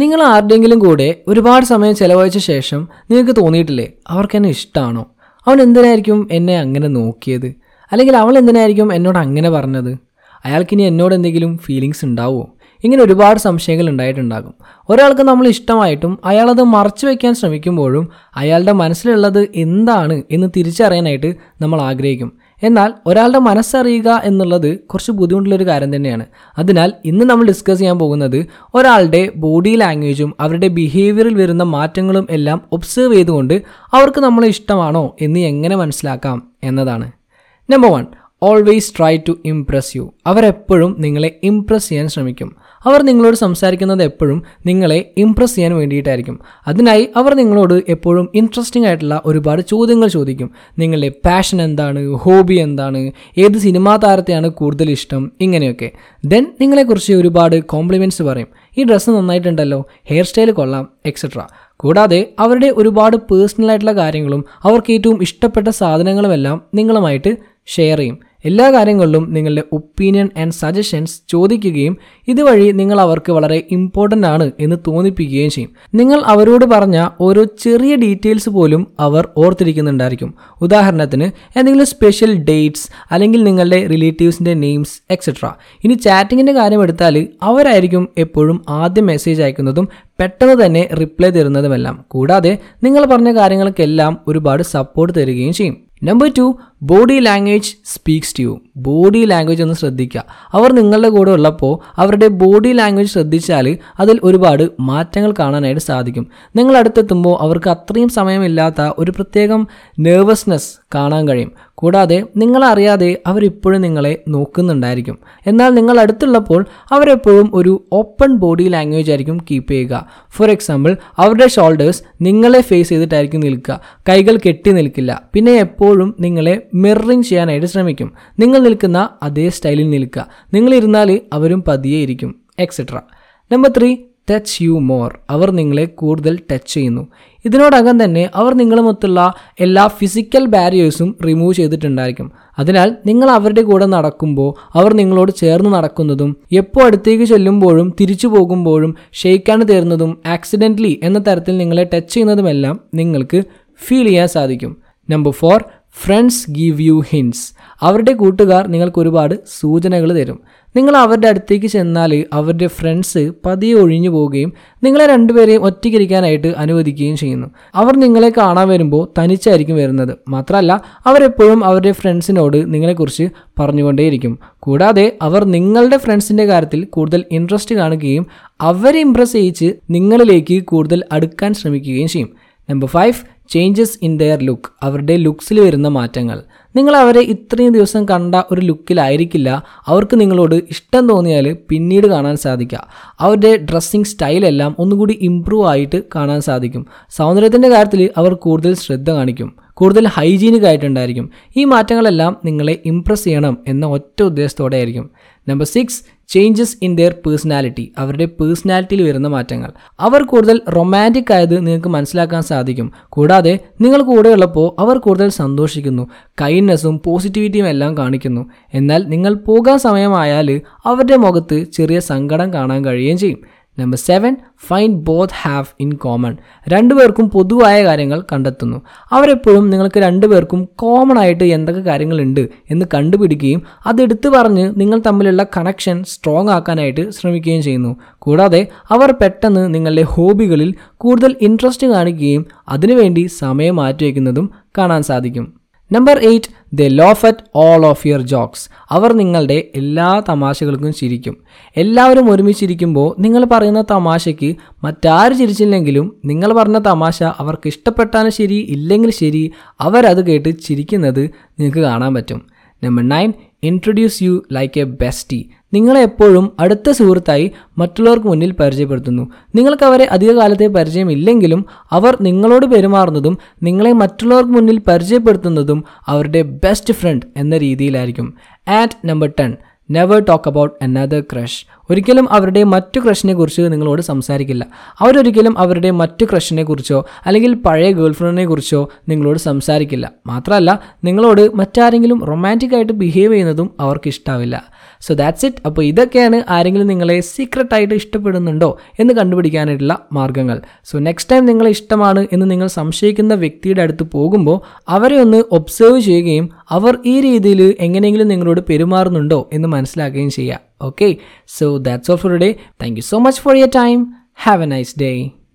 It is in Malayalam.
നിങ്ങൾ ആരുടെയെങ്കിലും കൂടെ ഒരുപാട് സമയം ചെലവഴിച്ച ശേഷം നിങ്ങൾക്ക് തോന്നിയിട്ടില്ലേ? അവർക്ക് എന്നെ ഇഷ്ടമാണോ അവൻ എന്തിനായിരിക്കും എന്നെ അങ്ങനെ നോക്കിയത്? അല്ലെങ്കിൽ അവൾ എന്തിനായിരിക്കും എന്നോട് അങ്ങനെ പറഞ്ഞത്? അയാൾക്കിനി എന്നോട് എന്തെങ്കിലും ഫീലിങ്സ് ഉണ്ടാവുമോ ഇങ്ങനെ ഒരുപാട് സംശയങ്ങൾ ഉണ്ടായിട്ടുണ്ടാകും. ഒരാൾക്ക് നമ്മൾ ഇഷ്ടമായിട്ടും അയാളത് മറച്ചു വയ്ക്കാൻ ശ്രമിക്കുമ്പോഴും അയാളുടെ മനസ്സിലുള്ളത് എന്താണ് എന്ന് തിരിച്ചറിയാനായിട്ട് നമ്മൾ ആഗ്രഹിക്കും. എന്നാൽ ഒരാളുടെ മനസ്സറിയുക എന്നുള്ളത് കുറച്ച് ബുദ്ധിമുട്ടുള്ളൊരു കാര്യം തന്നെയാണ്. അതിനാൽ ഇന്ന് നമ്മൾ ഡിസ്കസ് ചെയ്യാൻ പോകുന്നത് ഒരാളുടെ ബോഡി ലാംഗ്വേജും അവരുടെ ബിഹേവിയറിൽ വരുന്ന മാറ്റങ്ങളും എല്ലാം ഒബ്സേർവ് ചെയ്തുകൊണ്ട് അവർക്ക് നമ്മളെ ഇഷ്ടമാണോ എന്ന് എങ്ങനെ മനസ്സിലാക്കാം എന്നതാണ്. Number one always try to impress you അവരെപ്പോഴും നിങ്ങളെ ഇംപ്രസ് ചെയ്യാൻ ശ്രമിക്കും. അവർ നിങ്ങളോട് സംസാരിക്കുന്നത് എപ്പോഴും നിങ്ങളെ ഇംപ്രസ് ചെയ്യാൻ വേണ്ടിയിട്ടായിരിക്കും. അതിനായി അവർ നിങ്ങളോട് എപ്പോഴും ഇൻട്രസ്റ്റിംഗ് ആയിട്ടുള്ള ഒരുപാട് ചോദ്യങ്ങൾ ചോദിക്കും. നിങ്ങളുടെ പാഷൻ എന്താണ്? ഹോബി എന്താണ്? ഏത് സിനിമാ താരത്തെയാണ് കൂടുതൽ ഇഷ്ടം? ഇങ്ങനെയൊക്കെ. ദെൻ നിങ്ങളെക്കുറിച്ച് ഒരുപാട് കോംപ്ലിമെന്റ്സ് പറയും. ഈ ഡ്രസ്സ് നന്നായിട്ടുണ്ടല്ലോ ഹെയർ സ്റ്റൈൽ കൊള്ളാം എക്സെട്ര കൂടാതെ അവരുടെ ഒരുപാട് പേഴ്സണലായിട്ടുള്ള കാര്യങ്ങളും അവർക്ക് ഏറ്റവും ഇഷ്ടപ്പെട്ട സാധനങ്ങളുമെല്ലാം നിങ്ങളുമായിട്ട് ഷെയർ ചെയ്യും. എല്ലാ കാര്യങ്ങളിലും നിങ്ങളുടെ ഒപ്പീനിയൻ ആൻഡ് സജഷൻസ് ചോദിക്കുകയും ഇതുവഴി നിങ്ങൾ അവർക്ക് വളരെ ഇമ്പോർട്ടന്റ് ആണ് എന്ന് തോന്നിപ്പിക്കുകയും ചെയ്യും. നിങ്ങൾ അവരോട് പറഞ്ഞ ഓരോ ചെറിയ ഡീറ്റെയിൽസ് പോലും അവർ ഓർത്തിരിക്കുന്നുണ്ടായിരിക്കും. ഉദാഹരണത്തിന് എന്തെങ്കിലും സ്പെഷ്യൽ ഡേറ്റ്സ് അല്ലെങ്കിൽ നിങ്ങളുടെ റിലേറ്റീവ്സിന്റെ നെയിംസ് എക്സെട്ര ഇനി ചാറ്റിങ്ങിന്റെ കാര്യം എടുത്താൽ അവരായിരിക്കും എപ്പോഴും ആദ്യം മെസ്സേജ് അയക്കുന്നതും പെട്ടെന്ന് തന്നെ റിപ്ലൈ തരുന്നതുമെല്ലാം. കൂടാതെ നിങ്ങൾ പറഞ്ഞ കാര്യങ്ങൾക്കെല്ലാം ഒരുപാട് സപ്പോർട്ട് തരികയും ചെയ്യും. Number two body language speaks to you body language ഒന്ന് ശ്രദ്ധിക്കുക. അവർ നിങ്ങളുടെ കൂടെ ഉള്ളപ്പോൾ അവരുടെ ബോഡി ലാംഗ്വേജ് ശ്രദ്ധിച്ചാൽ അതിൽ ഒരുപാട് മാറ്റങ്ങൾ കാണാനായിട്ട് സാധിക്കും. നിങ്ങൾ അടുത്തെത്തുമ്പോൾ അവർക്ക് അത്രയും സമയമില്ലാത്ത ഒരു പ്രത്യേകം നെർവസ്നെസ് കാണാൻ കഴിയും. കൂടാതെ നിങ്ങളറിയാതെ അവരിപ്പോഴും നിങ്ങളെ നോക്കുന്നുണ്ടായിരിക്കും. എന്നാൽ നിങ്ങൾ അടുത്തുള്ളപ്പോൾ അവരെപ്പോഴും ഒരു ഓപ്പൺ ബോഡി ലാംഗ്വേജ് ആയിരിക്കും കീപ്പ് ചെയ്യുക. ഫോർ എക്സാമ്പിൾ അവരുടെ ഷോൾഡേഴ്സ് നിങ്ങളെ ഫേസ് ചെയ്തിട്ടായിരിക്കും നിൽക്കുക. കൈകൾ കെട്ടി നിൽക്കില്ല. പിന്നെ എപ്പോഴും നിങ്ങളെ മിററിങ് ചെയ്യാനായിട്ട് ശ്രമിക്കും. നിങ്ങൾ നിൽക്കുന്ന അതേ സ്റ്റൈലിൽ നിൽക്കുക. നിങ്ങളിരുന്നാൽ അവരും പതിയെ ഇരിക്കും etcetera number three touch you more അവർ നിങ്ങളെ കൂടുതൽ ടച്ച് ചെയ്യുന്നു. ഇതിനോടകം തന്നെ അവർ നിങ്ങളുമൊത്തുള്ള എല്ലാ ഫിസിക്കൽ ബാരിയേഴ്സും റിമൂവ് ചെയ്തിട്ടുണ്ടായിരിക്കും. അതിനാൽ നിങ്ങൾ അവരുടെ കൂടെ നടക്കുമ്പോൾ അവർ നിങ്ങളോട് ചേർന്ന് നടക്കുന്നതും എപ്പോൾ അടുത്തേക്ക് ചെല്ലുമ്പോഴും തിരിച്ചു പോകുമ്പോഴും ഷെയ്ക്കാണ് തരുന്നതും ആക്സിഡന്റലി എന്ന തരത്തിൽ നിങ്ങളെ ടച്ച് ചെയ്യുന്നതുമെല്ലാം നിങ്ങൾക്ക് ഫീൽ ചെയ്യാൻ സാധിക്കും. Number four friends give you hints. അവരുടെ കൂട്ടുകാർ നിങ്ങൾക്ക് ഒരുപാട് സൂചനകൾ തരും. നിങ്ങൾ അവരുടെ അടുത്തേക്ക് ചെന്നാൽ അവരുടെ ഫ്രണ്ട്സ് പതിയെ ഒഴിഞ്ഞു പോവുകയും നിങ്ങളെ രണ്ടുപേരെയും ഒറ്റയ്ക്കിരിക്കാനായിട്ട് അനുവദിക്കുകയും ചെയ്യുന്നു. അവർ നിങ്ങളെ കാണാൻ വരുമ്പോൾ തനിച്ചായിരിക്കും വരുന്നത്. മാത്രമല്ല അവരെപ്പോഴും അവരുടെ ഫ്രണ്ട്സിനോട് നിങ്ങളെക്കുറിച്ച് പറഞ്ഞുകൊണ്ടേയിരിക്കും. കൂടാതെ അവർ നിങ്ങളുടെ ഫ്രണ്ട്സിന്റെ കാര്യത്തിൽ കൂടുതൽ ഇൻട്രസ്റ്റ് കാണുകയും അവരെ ഇംപ്രസ് ചെയ്യിച്ച് നിങ്ങളിലേക്ക് കൂടുതൽ അടുക്കാൻ ശ്രമിക്കുകയും ചെയ്യും. Number five changes in their look അവരുടെ ലുക്സിൽ വരുന്ന മാറ്റങ്ങൾ. നിങ്ങൾ അവരെ ഇത്രയും ദിവസം കണ്ട ഒരു ലുക്കിലായിരിക്കില്ല അവർക്ക് നിങ്ങളോട് ഇഷ്ടം തോന്നിയാൽ പിന്നീട് കാണാൻ സാധിക്കുക. അവരുടെ ഡ്രസ്സിങ് സ്റ്റൈലെല്ലാം ഒന്നുകൂടി ഇമ്പ്രൂവ് ആയിട്ട് കാണാൻ സാധിക്കും. സൗന്ദര്യത്തിന്റെ കാര്യത്തിൽ അവർ കൂടുതൽ ശ്രദ്ധ കാണിക്കും. കൂടുതൽ ഹൈജീനിക് ആയിട്ടുണ്ടായിരിക്കും. ഈ മാറ്റങ്ങളെല്ലാം നിങ്ങളെ ഇംപ്രസ് ചെയ്യണം എന്ന ഒറ്റ ഉദ്ദേശത്തോടെ ആയിരിക്കും number six changes in their personality അവരുടെ പേഴ്സണാലിറ്റിയിൽ വരുന്ന മാറ്റങ്ങൾ. അവർ കൂടുതൽ റൊമാന്റിക് ആയത് നിങ്ങൾക്ക് മനസ്സിലാക്കാൻ സാധിക്കും. കൂടാതെ നിങ്ങൾ കൂടെയുള്ളപ്പോൾ അവർ കൂടുതൽ സന്തോഷിക്കുന്നു കൈൻഡ്നെസ്സും പോസിറ്റിവിറ്റിയും എല്ലാം കാണിക്കുന്നു. എന്നാൽ നിങ്ങൾ പോകാൻ സമയമായാൽ അവരുടെ മുഖത്ത് ചെറിയ സങ്കടം കാണാൻ കഴിയുകയും ചെയ്യും. Number seven find both have in common രണ്ടുപേർക്കും പൊതുവായ കാര്യങ്ങൾ കണ്ടെത്തുന്നു. അവരെപ്പോഴും നിങ്ങൾക്ക് രണ്ടുപേർക്കും കോമൺ ആയിട്ട് എന്തൊക്കെ കാര്യങ്ങളുണ്ട് എന്ന് കണ്ടുപിടിക്കുകയും അതെടുത്തു പറഞ്ഞ് നിങ്ങൾ തമ്മിലുള്ള കണക്ഷൻ സ്ട്രോങ് ആക്കാനായിട്ട് ശ്രമിക്കുകയും ചെയ്യുന്നു. കൂടാതെ അവർ പെട്ടെന്ന് നിങ്ങളുടെ ഹോബികളിൽ കൂടുതൽ ഇൻട്രസ്റ്റ് കാണിക്കുകയും അതിനുവേണ്ടി സമയം മാറ്റിവെക്കുന്നതും കാണാൻ സാധിക്കും. Number eight they laugh at all of your jokes അവർ നിങ്ങളുടെ എല്ലാ തമാശകൾക്കും ചിരിക്കും. എല്ലാവരും ഒരുമിച്ചിരിക്കുമ്പോൾ നിങ്ങൾ പറയുന്ന തമാശയ്ക്ക് മറ്റാര് ചിരിച്ചില്ലെങ്കിലും നിങ്ങൾ പറഞ്ഞ തമാശ അവർക്ക് ഇഷ്ടപ്പെട്ടാലും ശരി ഇല്ലെങ്കിൽ ശരി അവരത് കേട്ട് ചിരിക്കുന്നത് നിങ്ങൾക്ക് കാണാൻ പറ്റും. Number nine introduce you like a bestie നിങ്ങളെ എപ്പോഴും അടുത്ത സുഹൃത്തായി മറ്റുള്ളവർക്ക് മുന്നിൽ പരിചയപ്പെടുത്തുന്നു. നിങ്ങൾക്ക് അവരെ അധികകാലത്തെ പരിചയമില്ലെങ്കിലും അവർ നിങ്ങളോട് പെരുമാറുന്നതും നിങ്ങളെ മറ്റുള്ളവർക്ക് മുന്നിൽ പരിചയപ്പെടുത്തുന്നതും അവരുടെ ബെസ്റ്റ് ഫ്രണ്ട് എന്ന രീതിയിലായിരിക്കും. At number ten never talk about another crush ഒരിക്കലും അവരുടെ മറ്റു ക്രഷിനെ കുറിച്ച് നിങ്ങളോട് സംസാരിക്കില്ല. അവരൊരിക്കലും അവരുടെ മറ്റു ക്രഷിനെ കുറിച്ചോ അല്ലെങ്കിൽ പഴയ ഗേൾ ഫ്രണ്ടിനെ കുറിച്ചോ നിങ്ങളോട് സംസാരിക്കില്ല. മാത്രമല്ല നിങ്ങളോട് മറ്റാരെങ്കിലും റൊമാന്റിക് ആയിട്ട് ബിഹേവ് ചെയ്യുന്നതും അവർക്ക് ഇഷ്ടാവില്ല സോ ദാറ്റ്സ് ഇറ്റ് അപ്പോൾ ഇതൊക്കെയാണ് ആരെങ്കിലും നിങ്ങളെ സീക്രട്ട് ആയിട്ട് ഇഷ്ടപ്പെടുന്നുണ്ടോ എന്ന് കണ്ടുപിടിക്കാനായിട്ടുള്ള മാർഗങ്ങൾ സോ നെക്സ്റ്റ് ടൈം നിങ്ങളെ ഇഷ്ടമാണ് എന്ന് നിങ്ങൾ സംശയിക്കുന്ന വ്യക്തിയുടെ അടുത്ത് പോകുമ്പോൾ അവരെ ഒന്ന് ഒബ്സേർവ് ചെയ്യുകയും അവർ ഈ രീതിയിൽ എങ്ങനെയെങ്കിലും നിങ്ങളോട് പെരുമാറുന്നുണ്ടോ എന്ന് മനസ്സിലാക്കുകയും ചെയ്യുക. Okay, so that's all for today. Thank you so much for your time. Have a nice day.